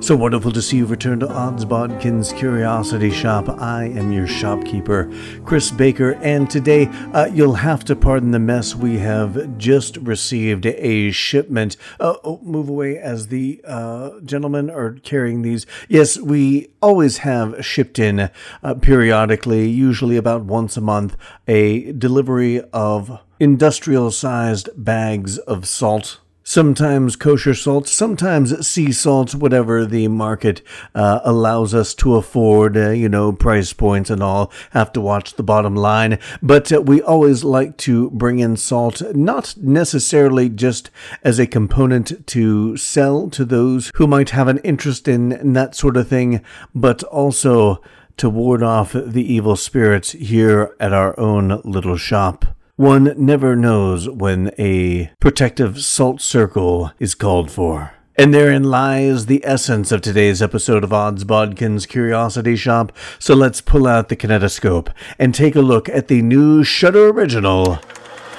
So wonderful to see you return to Odds Bodkins Curiosity Shoppe. I am your shopkeeper, Chris Baker, and today uh, you'll have to pardon the mess. We have just received a shipment. Uh, oh, move away as the uh, gentlemen are carrying these. Yes, we always have shipped in uh, periodically, usually about once a month, a delivery of industrial sized bags of salt sometimes kosher salt, sometimes sea salt, whatever the market uh, allows us to afford, uh, you know, price points and all. Have to watch the bottom line. But uh, we always like to bring in salt, not necessarily just as a component to sell to those who might have an interest in, in that sort of thing, but also to ward off the evil spirits here at our own little shop. One never knows when a protective salt circle is called for. And therein lies the essence of today's episode of Odds Bodkins Curiosity Shoppe. So let's pull out the kinetoscope and take a look at the new Shudder original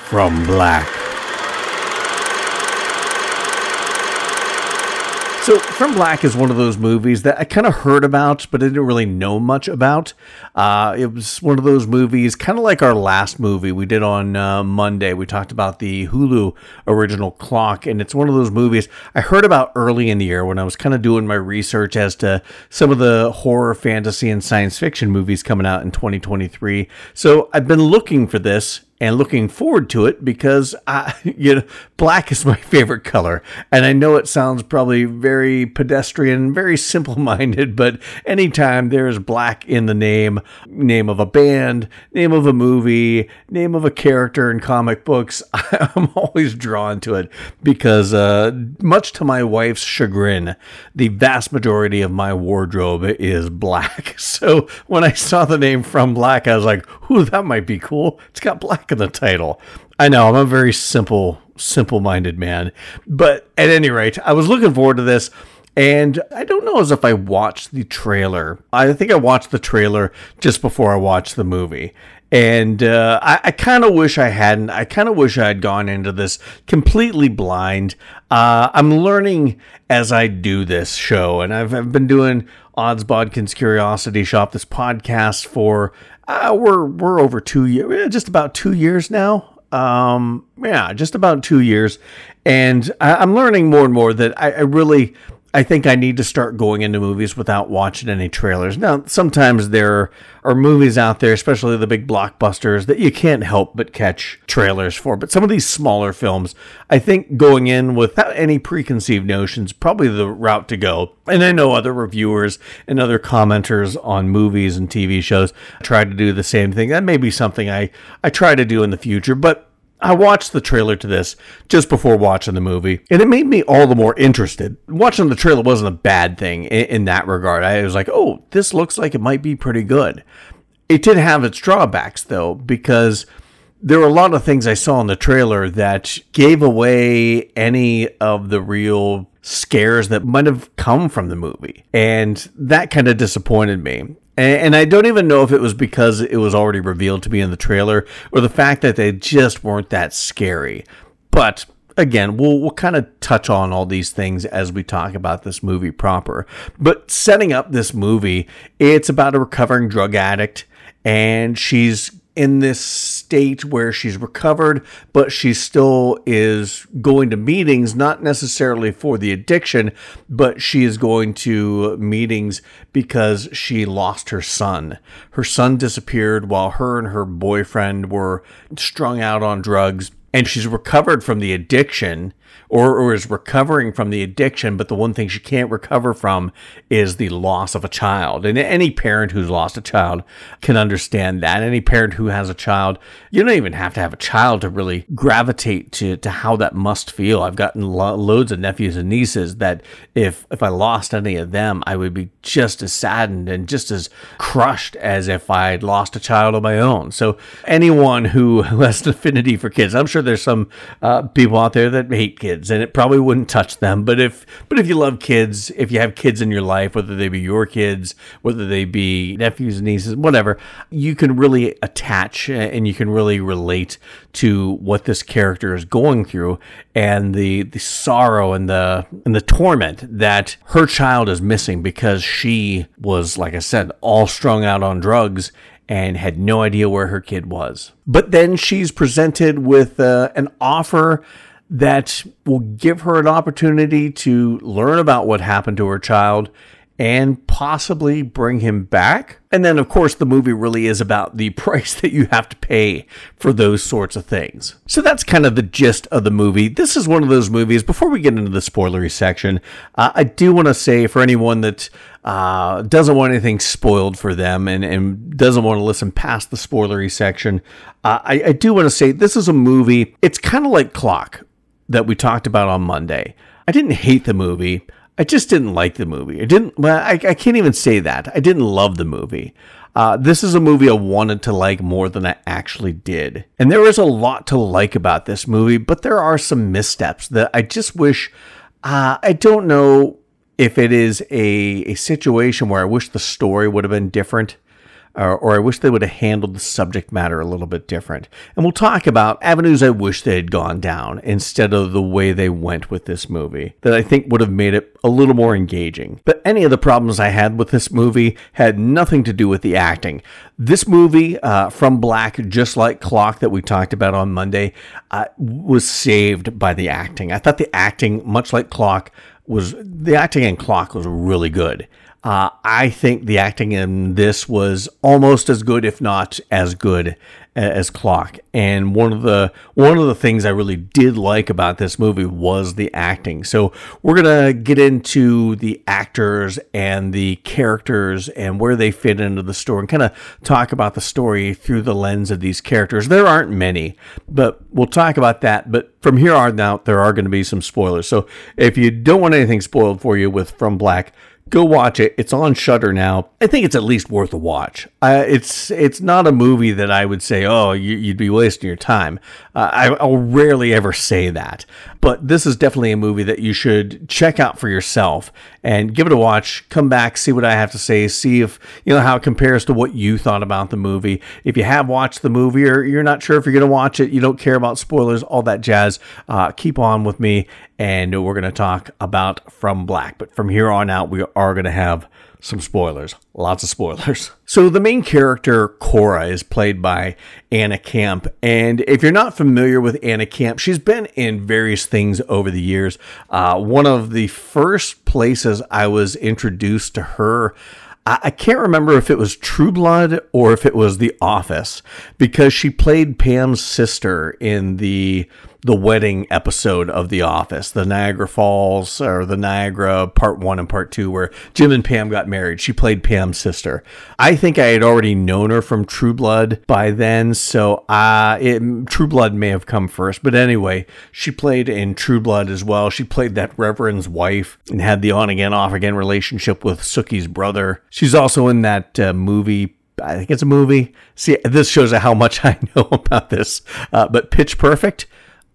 from Black. So, From Black is one of those movies that I kind of heard about, but I didn't really know much about. Uh, it was one of those movies, kind of like our last movie we did on uh, Monday. We talked about the Hulu original Clock, and it's one of those movies I heard about early in the year when I was kind of doing my research as to some of the horror, fantasy, and science fiction movies coming out in 2023. So, I've been looking for this and looking forward to it because I, you know, black is my favorite color. And I know it sounds probably very pedestrian, very simple minded, but anytime there's black in the name, name of a band, name of a movie, name of a character in comic books, I'm always drawn to it because, uh, much to my wife's chagrin, the vast majority of my wardrobe is black. So when I saw the name from black, I was like, ooh, that might be cool. It's got black in the title. I know I'm a very simple, simple minded man. But at any rate, I was looking forward to this. And I don't know as if I watched the trailer. I think I watched the trailer just before I watched the movie. And uh, I, I kind of wish I hadn't. I kind of wish I had gone into this completely blind. Uh, I'm learning as I do this show, and I've, I've been doing Odds Bodkins Curiosity Shoppe, this podcast for uh, we're we're over two years, just about two years now. Um, yeah, just about two years, and I, am learning more and more that I, I really I think I need to start going into movies without watching any trailers. Now, sometimes there are movies out there, especially the big blockbusters, that you can't help but catch trailers for. But some of these smaller films, I think going in without any preconceived notions, probably the route to go. And I know other reviewers and other commenters on movies and TV shows try to do the same thing. That may be something I, I try to do in the future, but I watched the trailer to this just before watching the movie, and it made me all the more interested. Watching the trailer wasn't a bad thing in, in, that regard. I was like, oh, this looks like it might be pretty good. It did have its drawbacks, though, because there were a lot of things I saw in the trailer that gave away any of the real scares that might have come from the movie. And that kind of disappointed me. And I don't even know if it was because it was already revealed to me in the trailer or the fact that they just weren't that scary. But again, we'll we'll kind of touch on all these things as we talk about this movie proper. But setting up this movie, it's about a recovering drug addict and she's in this state where she's recovered, but she still is going to meetings, not necessarily for the addiction, but she is going to meetings because she lost her son. Her son disappeared while her and her boyfriend were strung out on drugs, and she's recovered from the addiction or, or is recovering from the addiction, but the one thing she can't recover from is the loss of a child. And any parent who's lost a child can understand that. Any parent who has a child, you don't even have to have a child to really gravitate to, to how that must feel. I've gotten lo- loads of nephews and nieces that if, if I lost any of them, I would be just as saddened and just as crushed as if I'd lost a child of my own. So anyone who has an affinity for kids, I'm sure there's some uh, people out there that hate kids and it probably wouldn't touch them but if but if you love kids if you have kids in your life whether they be your kids whether they be nephews and nieces whatever you can really attach and you can really relate to what this character is going through and the the sorrow and the and the torment that her child is missing because she was like I said all strung out on drugs and had no idea where her kid was. But then she's presented with uh, an offer that will give her an opportunity to learn about what happened to her child and possibly bring him back. And then, of course, the movie really is about the price that you have to pay for those sorts of things. So that's kind of the gist of the movie. This is one of those movies. Before we get into the spoilery section, uh, I do want to say for anyone that uh, doesn't want anything spoiled for them and, and doesn't want to listen past the spoilery section, uh, I, I do want to say this is a movie. It's kind of like Clock that we talked about on Monday. I didn't hate the movie. I just didn't like the movie. I didn't. Well, I, I can't even say that. I didn't love the movie. Uh, this is a movie I wanted to like more than I actually did. And there is a lot to like about this movie, but there are some missteps that I just wish. Uh, I don't know if it is a, a situation where I wish the story would have been different or, or, I wish they would have handled the subject matter a little bit different. And we'll talk about avenues I wish they had gone down instead of the way they went with this movie that I think would have made it a little more engaging. But any of the problems I had with this movie had nothing to do with the acting. This movie, uh, From Black, just like Clock that we talked about on Monday, uh, was saved by the acting. I thought the acting, much like Clock, was the acting in Clock was really good. Uh, I think the acting in this was almost as good, if not as good, as Clock. And one of the one of the things I really did like about this movie was the acting. So we're gonna get into the actors and the characters and where they fit into the story, and kind of talk about the story through the lens of these characters. There aren't many, but we'll talk about that. But from here on out, there are going to be some spoilers. So if you don't want anything spoiled for you with From Black go watch it. It's on Shudder now. I think it's at least worth a watch. Uh, it's it's not a movie that I would say, oh, you, would be wasting your time. Uh, I, I'll rarely ever say that, but this is definitely a movie that you should check out for yourself and give it a watch. Come back, see what I have to say, see if you know how it compares to what you thought about the movie. If you have watched the movie or you're not sure if you're going to watch it, you don't care about spoilers, all that jazz. Uh, keep on with me, and we're going to talk about From Black. But from here on out, we are going to have some spoilers, lots of spoilers. So the main character, Cora, is played by Anna Camp. And if you're not familiar with Anna Camp, she's been in various things over the years. Uh, one of the first places I was introduced to her I can't remember if it was True Blood or if it was The Office because she played Pam's sister in the the wedding episode of The Office, the Niagara Falls or the Niagara Part 1 and Part 2, where Jim and Pam got married. She played Pam's sister. I think I had already known her from True Blood by then, so uh, it, True Blood may have come first. But anyway, she played in True Blood as well. She played that Reverend's wife and had the on again, off again relationship with Sookie's brother. She's also in that uh, movie I think it's a movie. See, this shows how much I know about this. Uh, but Pitch Perfect,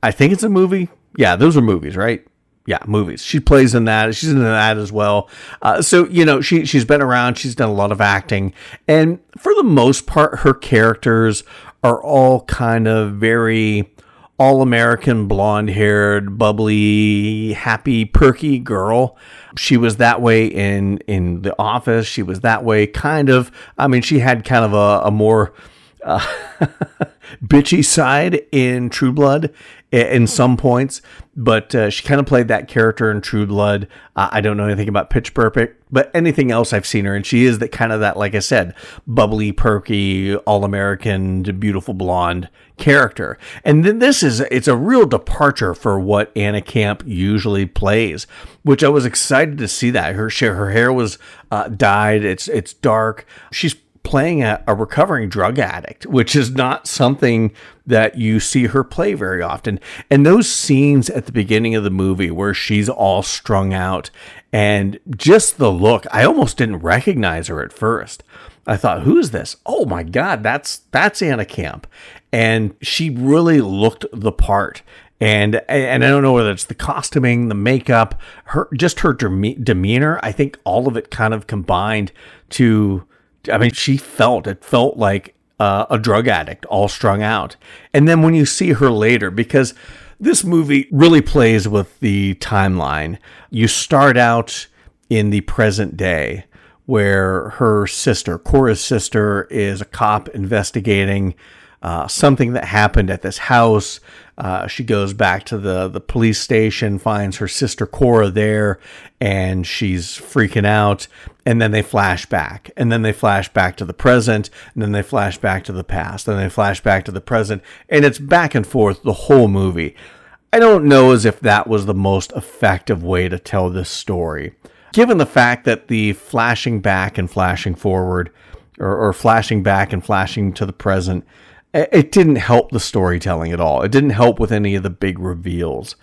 I think it's a movie. Yeah, those are movies, right? Yeah, movies. She plays in that. She's in that as well. Uh, so you know, she she's been around. She's done a lot of acting, and for the most part, her characters are all kind of very all American, blonde haired, bubbly, happy, perky girl. She was that way in in the office. She was that way, kind of. I mean, she had kind of a, a more uh, bitchy side in True Blood in some points, but uh, she kind of played that character in True Blood. Uh, I don't know anything about Pitch Perfect, but anything else I've seen her, and she is that kind of that, like I said, bubbly, perky, all American, beautiful blonde character. And then this is it's a real departure for what Anna Camp usually plays, which I was excited to see that her her hair was uh, dyed. It's it's dark. She's playing a, a, recovering drug addict, which is not something that you see her play very often. And those scenes at the beginning of the movie where she's all strung out and just the look, I almost didn't recognize her at first. I thought, who is this? Oh my God, that's that's Anna Camp. And she really looked the part. And and I don't know whether it's the costuming, the makeup, her just her demeanor. I think all of it kind of combined to I mean, she felt it felt like uh, a drug addict, all strung out. And then when you see her later, because this movie really plays with the timeline, you start out in the present day where her sister, Cora's sister, is a cop investigating uh, something that happened at this house. Uh, she goes back to the, the police station, finds her sister Cora there, and she's freaking out. And then they flash back, and then they flash back to the present, and then they flash back to the past, and they flash back to the present, and it's back and forth the whole movie. I don't know as if that was the most effective way to tell this story. Given the fact that the flashing back and flashing forward, or, or flashing back and flashing to the present, it didn't help the storytelling at all. It didn't help with any of the big reveals.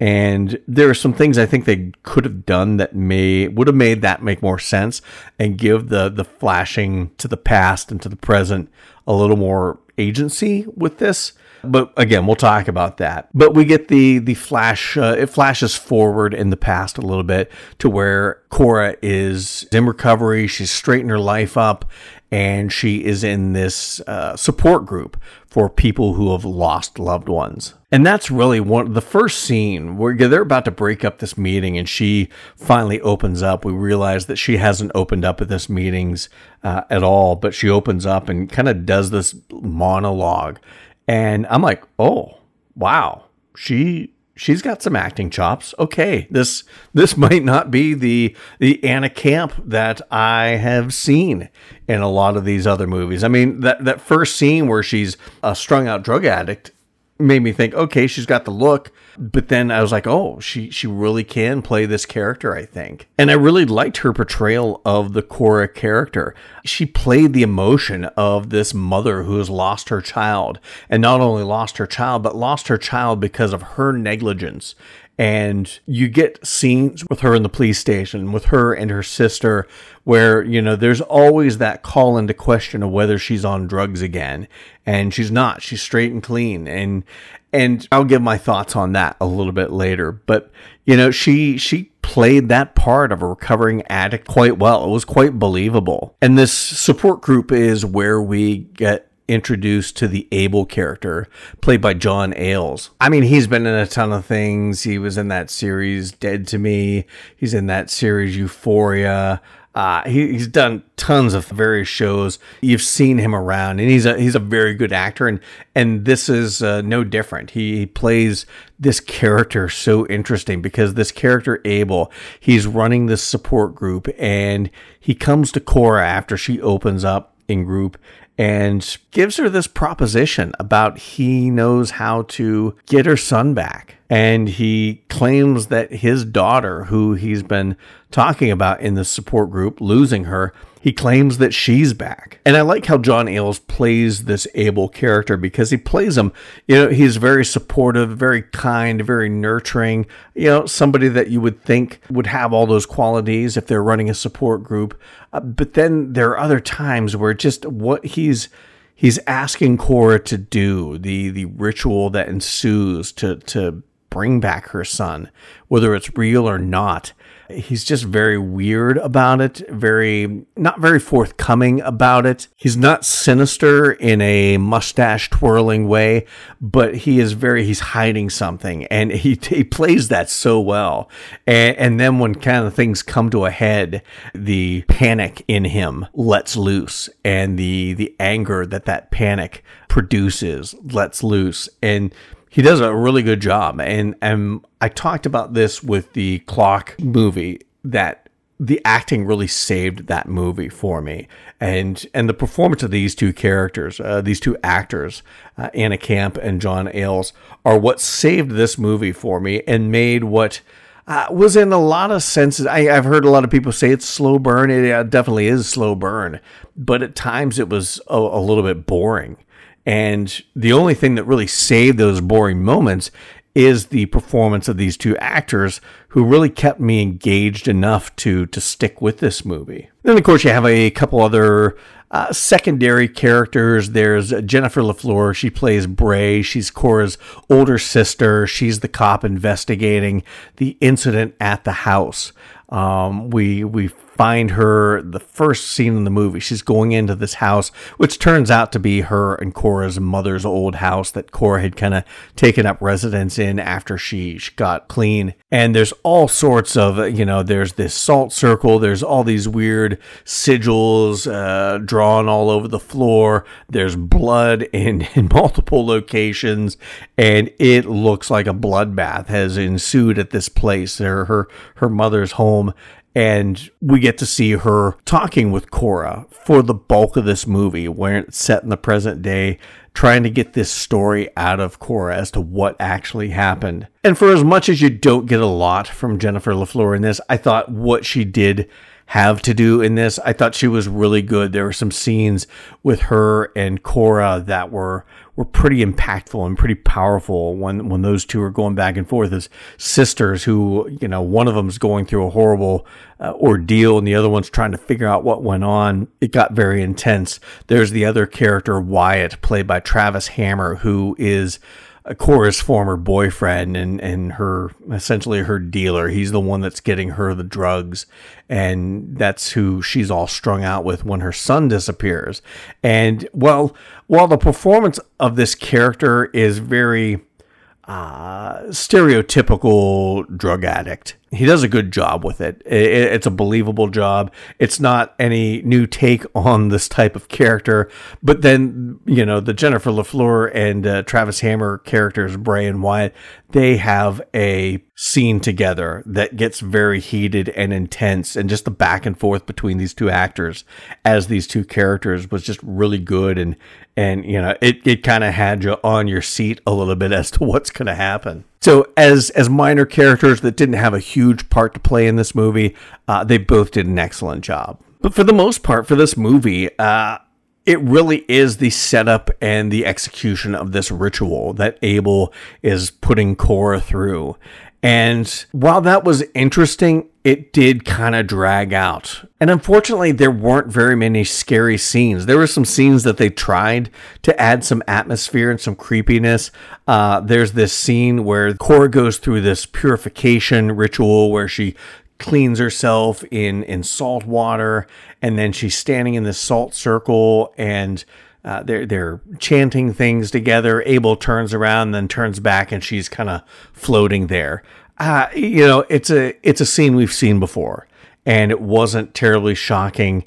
And there are some things I think they could have done that may would have made that make more sense and give the the flashing to the past and to the present a little more agency with this. But again, we'll talk about that. But we get the the flash. Uh, it flashes forward in the past a little bit to where Cora is in recovery. She's straightened her life up, and she is in this uh, support group for people who have lost loved ones. And that's really one the first scene where they're about to break up this meeting, and she finally opens up. We realize that she hasn't opened up at this meetings uh, at all, but she opens up and kind of does this monologue, and I'm like, oh wow, she she's got some acting chops. Okay, this this might not be the the Anna Camp that I have seen in a lot of these other movies. I mean, that that first scene where she's a strung out drug addict made me think, okay, she's got the look, but then I was like, oh, she she really can play this character, I think. And I really liked her portrayal of the Cora character. She played the emotion of this mother who has lost her child, and not only lost her child, but lost her child because of her negligence and you get scenes with her in the police station with her and her sister where you know there's always that call into question of whether she's on drugs again. And she's not. She's straight and clean. And and I'll give my thoughts on that a little bit later. But you know she she played that part of a recovering addict quite well. It was quite believable. And this support group is where we get introduced to the Abel character, played by John Ales. I mean, he's been in a ton of things. He was in that series Dead to Me. He's in that series Euphoria. Uh, he, he's done tons of various shows. You've seen him around, and he's a he's a very good actor. And and this is uh, no different. He, he plays this character so interesting because this character Abel, he's running this support group, and he comes to Cora after she opens up in group and gives her this proposition about he knows how to get her son back. And he claims that his daughter, who he's been talking about in the support group, losing her, he claims that she's back. And I like how John Ales plays this Abel character because he plays him, you know, he's very supportive, very kind, very nurturing, you know, somebody that you would think would have all those qualities if they're running a support group. Uh, but then there are other times where just what he's he's asking Cora to do, the the ritual that ensues to to bring back her son, whether it's real or not He's just very weird about it, very not very forthcoming about it. He's not sinister in a mustache twirling way, but he is very he's hiding something and he he plays that so well. And and then when kind of things come to a head, the panic in him lets loose and the the anger that that panic produces lets loose and he does a really good job. And and I talked about this with the clock movie that the acting really saved that movie for me, and and the performance of these two characters, uh, these two actors, uh, Anna Camp and John Ales, are what saved this movie for me and made what. Uh, was in a lot of senses. I, have heard a lot of people say it's slow burn. It definitely is slow burn, but at times it was a, a little bit boring. And the only thing that really saved those boring moments is the performance of these two actors who really kept me engaged enough to to stick with this movie. Then of course you have a couple other uh, secondary characters. There's Jennifer LaFleur. She plays Bray. She's Cora's older sister. She's the cop investigating the incident at the house. Um, we we find her the first scene in the movie. She's going into this house, which turns out to be her and Cora's mother's old house that Cora had kind of taken up residence in after she, she got clean. And there's all sorts of, you know, there's this salt circle, there's all these weird sigils uh, drawn all over the floor, there's blood in, in multiple locations, and it looks like a bloodbath has ensued at this place, her, her, her mother's home and we get to see her talking with Cora for the bulk of this movie, where it's set in the present day, trying to get this story out of Cora as to what actually happened. And for as much as you don't get a lot from Jennifer LaFleur in this, I thought what she did have to do in this, I thought she was really good. There were some scenes with her and Cora that were were pretty impactful and pretty powerful when when those two are going back and forth as sisters who you know one of them's going through a horrible uh, ordeal and the other one's trying to figure out what went on. It got very intense. There's the other character Wyatt played by Travis Hammer who is Cora's former boyfriend and, and her essentially her dealer. He's the one that's getting her the drugs, and that's who she's all strung out with when her son disappears. And well, while the performance of this character is very uh, stereotypical drug addict. He does a good job with it. It's a believable job. It's not any new take on this type of character. But then, you know, the Jennifer LaFleur and uh, Travis Hammer characters, Bray and Wyatt, they have a scene together that gets very heated and intense. And just the back and forth between these two actors as these two characters was just really good. And, and you know, it, it kind of had you on your seat a little bit as to what's going to happen. So as as minor characters that didn't have a huge part to play in this movie, uh, they both did an excellent job. But for the most part, for this movie, uh, it really is the setup and the execution of this ritual that Abel is putting Cora through. And while that was interesting, it did kind of drag out. And unfortunately, there weren't very many scary scenes. There were some scenes that they tried to add some atmosphere and some creepiness. Uh, there's this scene where Cora goes through this purification ritual where she cleans herself in, in salt water and then she's standing in this salt circle and uh, they're they're chanting things together. Abel turns around, then turns back, and she's kind of floating there. Uh, you know, it's a it's a scene we've seen before, and it wasn't terribly shocking.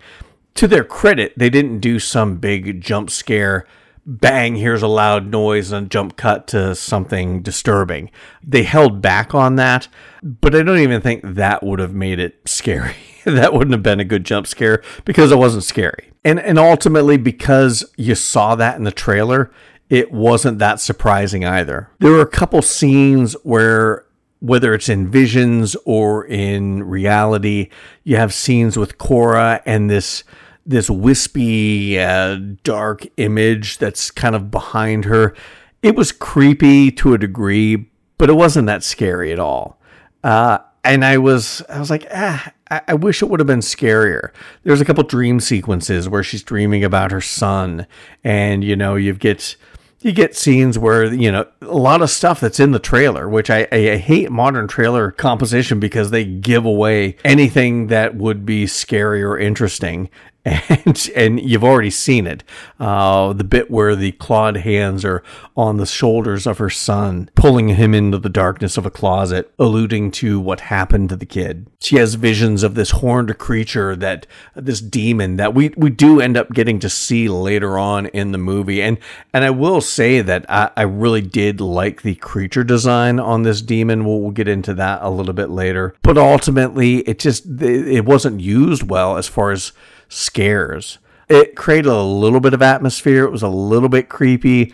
To their credit, they didn't do some big jump scare. Bang! Here's a loud noise and jump cut to something disturbing. They held back on that, but I don't even think that would have made it scary. that wouldn't have been a good jump scare because it wasn't scary. And and ultimately because you saw that in the trailer, it wasn't that surprising either. There were a couple scenes where whether it's in visions or in reality, you have scenes with Cora and this this wispy uh, dark image that's kind of behind her. It was creepy to a degree, but it wasn't that scary at all. Uh, and I was I was like, ah, I, wish it would have been scarier. There's a couple dream sequences where she's dreaming about her son, and you know, you get you get scenes where you know a lot of stuff that's in the trailer which I, I, hate modern trailer composition because they give away anything that would be scary or interesting and and you've already seen it. Uh, the bit where the clawed hands are on the shoulders of her son, pulling him into the darkness of a closet, alluding to what happened to the kid. She has visions of this horned creature that this demon that we we do end up getting to see later on in the movie. And and I will say that I, I really did like the creature design on this demon. We'll, we'll get into that a little bit later. But ultimately, it just it wasn't used well as far as scares. It created a little bit of atmosphere. It was a little bit creepy,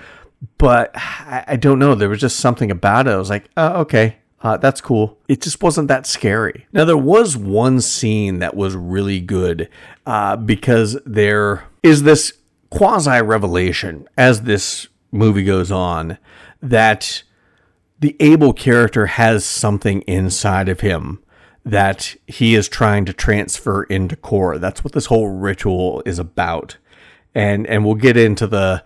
but I, I don't know. There was just something about it. I was like, oh, okay, uh, that's cool. It just wasn't that scary. Now, there was one scene that was really good uh, because there is this quasi revelation as this movie goes on that the Abel character has something inside of him that he is trying to transfer into Cora. That's what this whole ritual is about. And and we'll get into the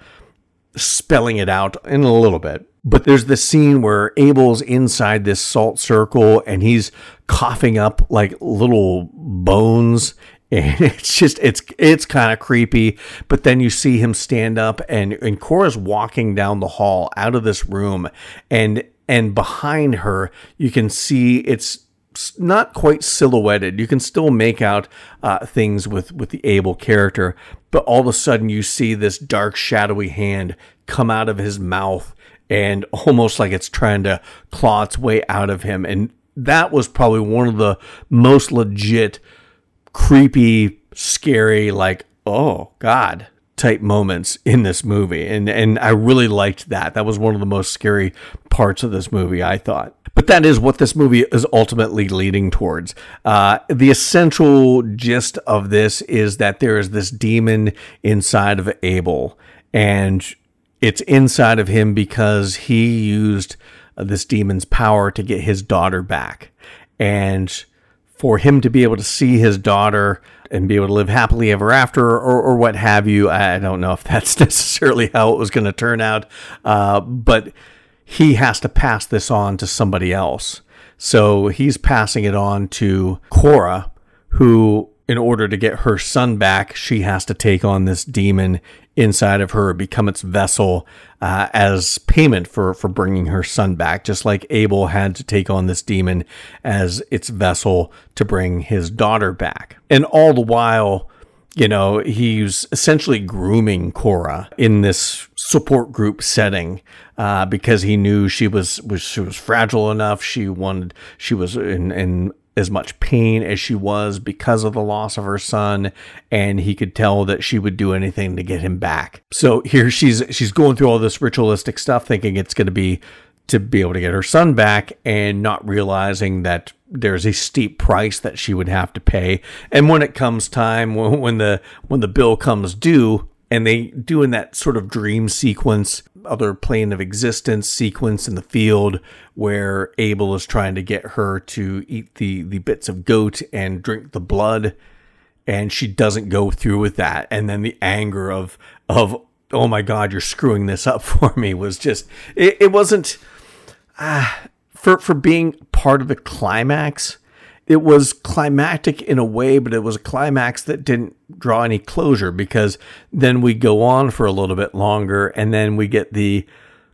spelling it out in a little bit. But there's this scene where Abel's inside this salt circle and he's coughing up like little bones and it's just it's it's kind of creepy but then you see him stand up and and Cora's walking down the hall out of this room and and behind her you can see it's not quite silhouetted. You can still make out uh, things with with the Abel character, but all of a sudden you see this dark, shadowy hand come out of his mouth, and almost like it's trying to claw its way out of him. And that was probably one of the most legit, creepy, scary, like oh god type moments in this movie and and I really liked that. That was one of the most scary parts of this movie, I thought. But that is what this movie is ultimately leading towards. Uh, the essential gist of this is that there is this demon inside of Abel, and it's inside of him because he used this demon's power to get his daughter back. And for him to be able to see his daughter and be able to live happily ever after or, or what have you, I don't know if that's necessarily how it was going to turn out. Uh, but he has to pass this on to somebody else. So he's passing it on to Cora, who, in order to get her son back, she has to take on this demon inside of her, become its vessel uh, as payment for, for bringing her son back, just like Abel had to take on this demon as its vessel to bring his daughter back. And all the while, you know, he's essentially grooming Cora in this support group setting uh, because he knew she was, was she was fragile enough. She wanted she was in, in as much pain as she was because of the loss of her son and he could tell that she would do anything to get him back. So here she's she's going through all this ritualistic stuff thinking it's going to be to be able to get her son back and not realizing that there's a steep price that she would have to pay. And when it comes time, when the when the bill comes due, and they do in that sort of dream sequence, other plane of existence sequence in the field where Abel is trying to get her to eat the the bits of goat and drink the blood, and she doesn't go through with that. And then the anger of of oh my god, you're screwing this up for me was just it, it wasn't ah, for for being part of the climax. It was climactic in a way, but it was a climax that didn't draw any closure because then we go on for a little bit longer and then we get the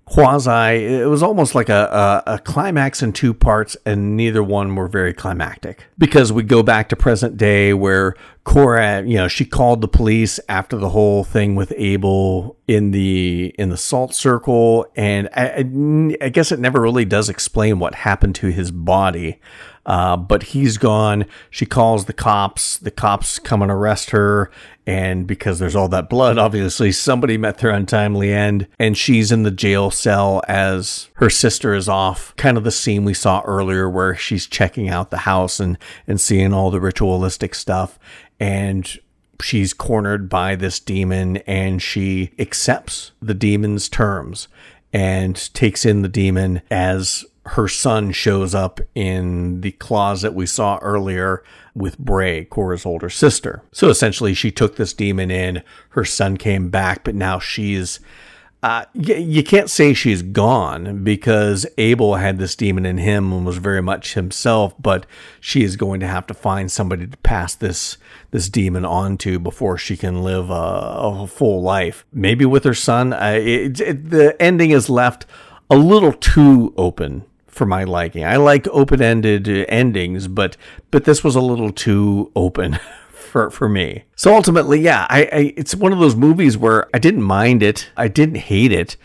quasi it was almost like a, a, a, climax in two parts and neither one were very climactic. Because we go back to present day where cora you know she called the police after the whole thing with abel in the in the salt circle and I, I guess it never really does explain what happened to his body uh, but he's gone. She calls the cops. The cops come and arrest her. And because there's all that blood, obviously somebody met their untimely end. And she's in the jail cell as her sister is off. Kind of the scene we saw earlier where she's checking out the house and, and seeing all the ritualistic stuff. And she's cornered by this demon and she accepts the demon's terms and takes in the demon as her son shows up in the closet we saw earlier with Bray, Cora's older sister. So essentially, she took this demon in. Her son came back, but now she's uh, you can't say she's gone because Abel had this demon in him and was very much himself, but she is going to have to find somebody to pass this this demon on to before she can live a, a full life. Maybe with her son. Uh, it, it, the ending is left a little too open for my liking. I like open ended endings, but but this was a little too open. for for me. So ultimately, yeah, I, I it's one of those movies where I didn't mind it, I didn't hate it.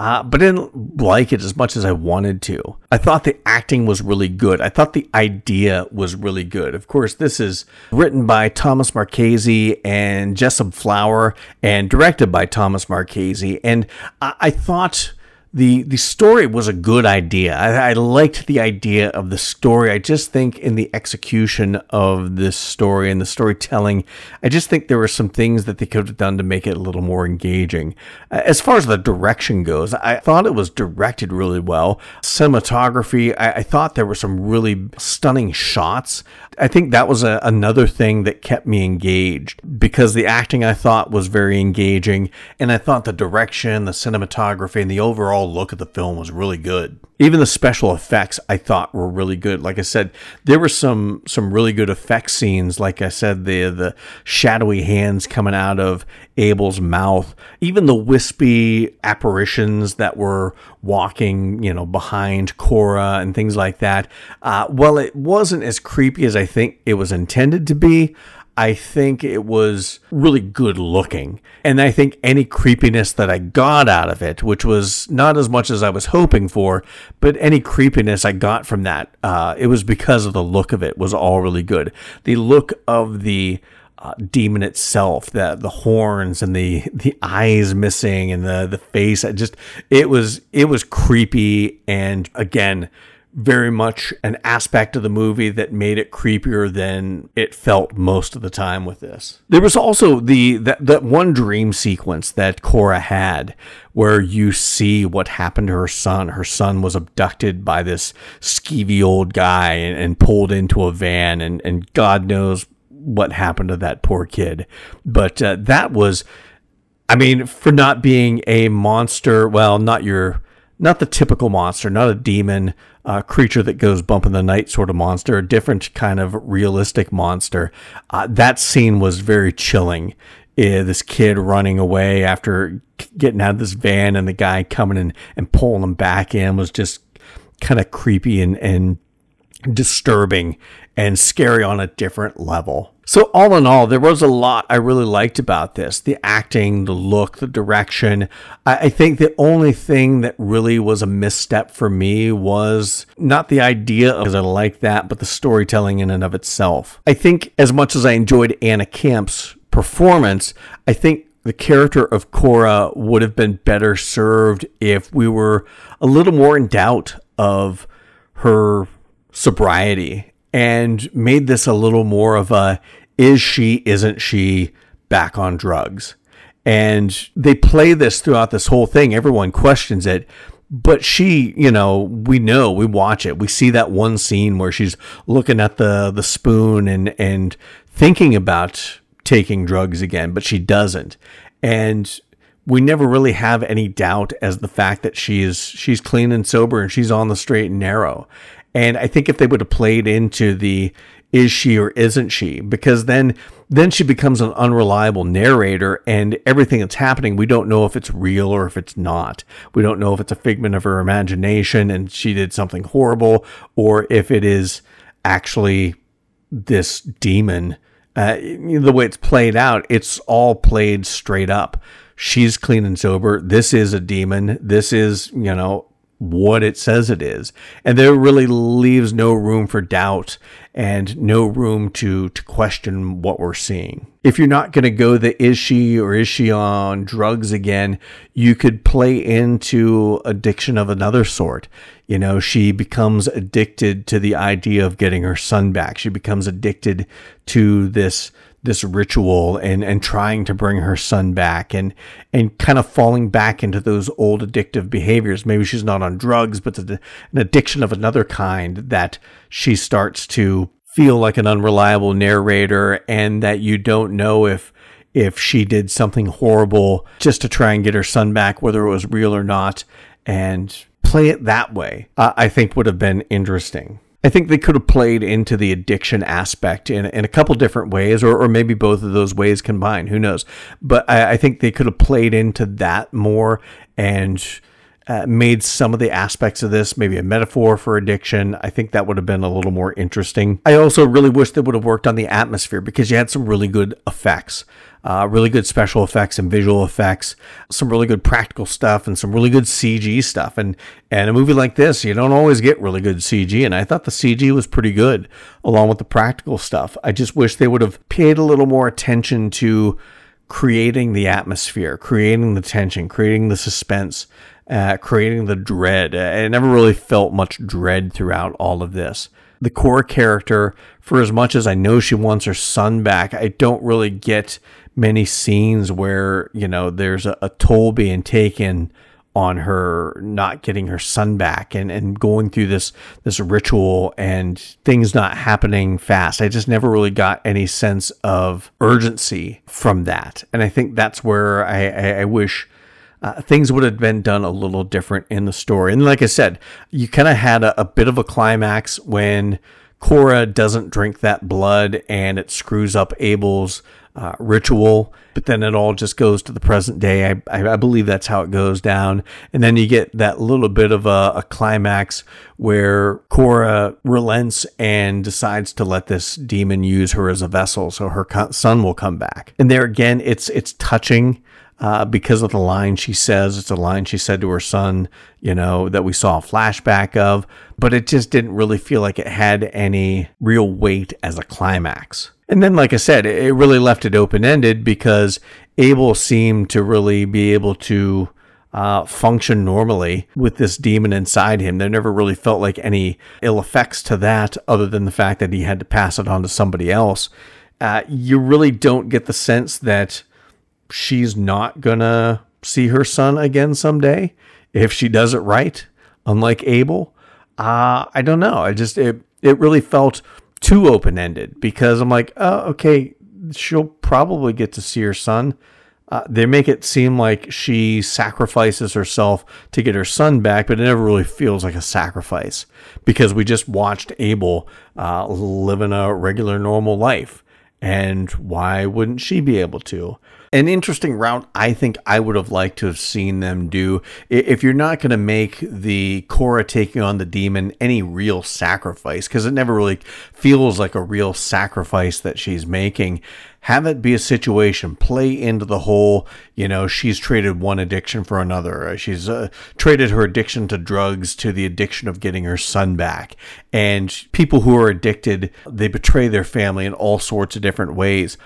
Uh, but I didn't like it as much as I wanted to. I thought the acting was really good. I thought the idea was really good. Of course, this is written by Thomas Marchese and Jessup Flower and directed by Thomas Marchese. And I, I thought the the story was a good idea. I, I, liked the idea of the story. I just think in the execution of this story and the storytelling, I just think there were some things that they could have done to make it a little more engaging. As far as the direction goes, I thought it was directed really well. Cinematography, I, I thought there were some really stunning shots. I think that was a, another thing that kept me engaged because the acting I thought was very engaging, and I thought the direction, the cinematography, and the overall look of the film was really good. Even the special effects I thought were really good. Like I said, there were some some really good effect scenes. Like I said, the the shadowy hands coming out of Abel's mouth, even the wispy apparitions that were walking, you know, behind Cora and things like that. Uh, well, it wasn't as creepy as I think it was intended to be. I think it was really good looking. And I think any creepiness that I got out of it, which was not as much as I was hoping for, but any creepiness I got from that, uh, it was because of the look of it was all really good. The look of the uh, demon itself, the the horns and the the eyes missing and the the face, I just it was it was creepy and again very much an aspect of the movie that made it creepier than it felt most of the time with this. There was also the that, that one dream sequence that Cora had where you see what happened to her son. Her son was abducted by this skeevy old guy and, and pulled into a van and, and God knows what happened to that poor kid. But uh, that was I mean, for not being a monster, well, not your not the typical monster, not a demon, uh, creature that goes bump in the night sort of monster, a different kind of realistic monster. Uh, that scene was very chilling. Uh, this kid running away after getting out of this van and the guy coming in and pulling him back in was just kind of creepy and, and disturbing and scary on a different level. So, all in all, there was a lot I really liked about this the acting, the look, the direction. I, think the only thing that really was a misstep for me was not the idea, because I like that, but the storytelling in and of itself. I think as much as I enjoyed Anna Camp's performance, I think the character of Cora would have been better served if we were a little more in doubt of her sobriety and made this a little more of a is she, isn't she back on drugs? And they play this throughout this whole thing. Everyone questions it. But she, you know, we know, we watch it. We see that one scene where she's looking at the the spoon and and thinking about taking drugs again, but she doesn't. And we never really have any doubt as the fact that she's she's clean and sober and she's on the straight and narrow. And I think if they would have played into the is she or isn't she? Because then then she becomes an unreliable narrator and everything that's happening we don't know if it's real or if it's not. We don't know if it's a figment of her imagination and she did something horrible or if it is actually this demon. Uh, the way it's played out, it's all played straight up. She's clean and sober. This is a demon. This is, you know, what it says it is. And there really leaves no room for doubt and no room to, to question what we're seeing. If you're not going to go the is she or is she on drugs again, you could play into addiction of another sort. You know, she becomes addicted to the idea of getting her son back. She becomes addicted to this this ritual and and trying to bring her son back and and kind of falling back into those old addictive behaviors maybe she's not on drugs but an addiction of another kind that she starts to feel like an unreliable narrator and that you don't know if if she did something horrible just to try and get her son back, whether it was real or not, and play it that way, uh, I think would have been interesting. I think they could have played into the addiction aspect in, in a couple different ways, or, or maybe both of those ways combined. Who knows? But I, I think they could have played into that more and uh, made some of the aspects of this maybe a metaphor for addiction. I think that would have been a little more interesting. I also really wish they would have worked on the atmosphere because you had some really good effects. Uh, really good special effects and visual effects, some really good practical stuff, and some really good CG stuff. And and a movie like this, you don't always get really good CG, and I thought the CG was pretty good along with the practical stuff. I just wish they would have paid a little more attention to creating the atmosphere, creating the tension, creating the suspense, uh, creating the dread. I never really felt much dread throughout all of this. The Cora character, for as much as I know she wants her son back, I don't really get many scenes where, you know, there's a, a toll being taken on her not getting her son back and, and going through this this ritual and things not happening fast. I just never really got any sense of urgency from that. And I think that's where I, I, I wish uh, things would have been done a little different in the story. And like I said, you kind of had a, a bit of a climax when Cora doesn't drink that blood and it screws up Abel's uh, ritual, but then it all just goes to the present day. I, I, I, believe that's how it goes down. And then you get that little bit of a, a climax where Cora relents and decides to let this demon use her as a vessel so her son will come back. And there again, it's, it's touching uh, because of the line she says. It's a line she said to her son, you know, that we saw a flashback of, but it just didn't really feel like it had any real weight as a climax. And then, like I said, it really left it open ended because Abel seemed to really be able to uh, function normally with this demon inside him. There never really felt like any ill effects to that, other than the fact that he had to pass it on to somebody else. Uh, you really don't get the sense that she's not gonna see her son again someday if she does it right, unlike Abel. Uh, I don't know. I just it it really felt too open ended because I'm like, oh, okay, she'll probably get to see her son. Uh, they make it seem like she sacrifices herself to get her son back, but it never really feels like a sacrifice because we just watched Abel uh, living a regular, normal life. And why wouldn't she be able to? An interesting route I think I would have liked to have seen them do. If you're not going to make the Cora taking on the demon any real sacrifice, because it never really feels like a real sacrifice that she's making, have it be a situation play into the whole you know she's traded one addiction for another she's uh, traded her addiction to drugs to the addiction of getting her son back and people who are addicted they betray their family in all sorts of different ways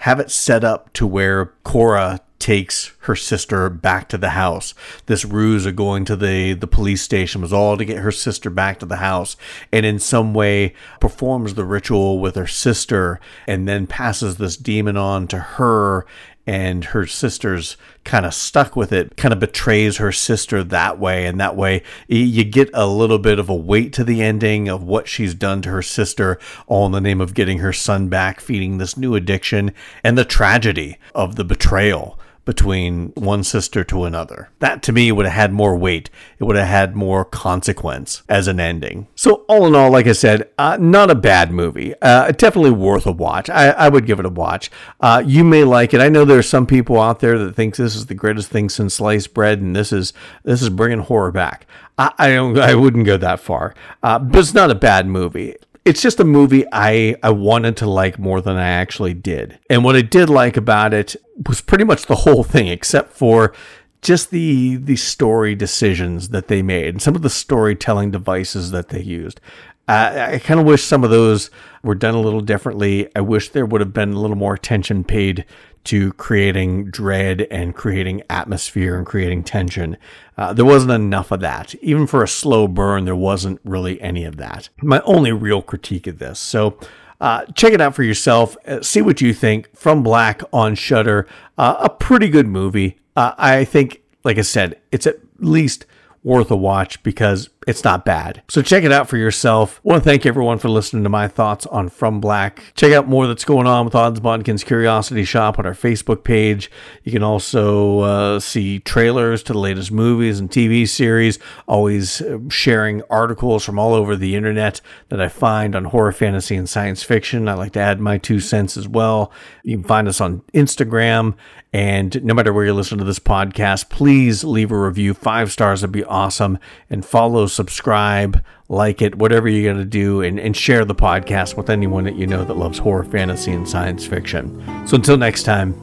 have it set up to where Cora takes her sister back to the house. This ruse of going to the, the police station was all to get her sister back to the house and in some way performs the ritual with her sister and then passes this demon on to her and her sister's kind of stuck with it, kind of betrays her sister that way. And that way, you get a little bit of a weight to the ending of what she's done to her sister, all in the name of getting her son back, feeding this new addiction, and the tragedy of the betrayal between one sister to another. That to me would have had more weight. It would have had more consequence as an ending. So, all in all, like I said, uh, not a bad movie. Uh, definitely worth a watch. I, I, would give it a watch. Uh, you may like it. I know there are some people out there that think this is the greatest thing since sliced bread, and this is this is bringing horror back. I, I. I wouldn't go that far, uh, but it's not a bad movie it's just a movie I, I wanted to like more than I actually did. And what I did like about it was pretty much the whole thing, except for just the the story decisions that they made and some of the storytelling devices that they used. Uh, I kind of wish some of those were done a little differently. I wish there would have been a little more attention paid to creating dread and creating atmosphere and creating tension. Uh, there wasn't enough of that. Even for a slow burn, there wasn't really any of that. My only real critique of this. So, uh, check it out for yourself. Uh, see what you think. From Black on Shudder, uh, a pretty good movie. Uh, I think, like I said, it's at least worth a watch because it's not bad. So check it out for yourself. I want to thank everyone for listening to my thoughts on From Black. Check out more that's going on with Odds Bodkins Curiosity Shoppe on our Facebook page. You can also uh, see trailers to the latest movies and TV series. Always uh, sharing articles from all over the internet that I find on horror, fantasy, and science fiction. I like to add my two cents as well. You can find us on Instagram. And no matter where you listen to this podcast, please leave a review. Five stars would be awesome. And follow, subscribe, like it, whatever you're going to do, and, and share the podcast with anyone that you know that loves horror, fantasy, and science fiction. So until next time.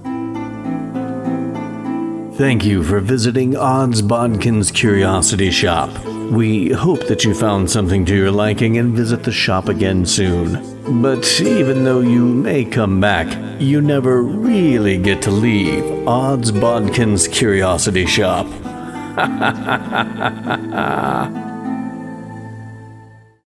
Thank you for visiting Odds Bodkins Curiosity Shoppe. We hope that you found something to your liking and visit the shop again soon. But even though you may come back, you never really get to leave Odds Bodkins Curiosity Shoppe.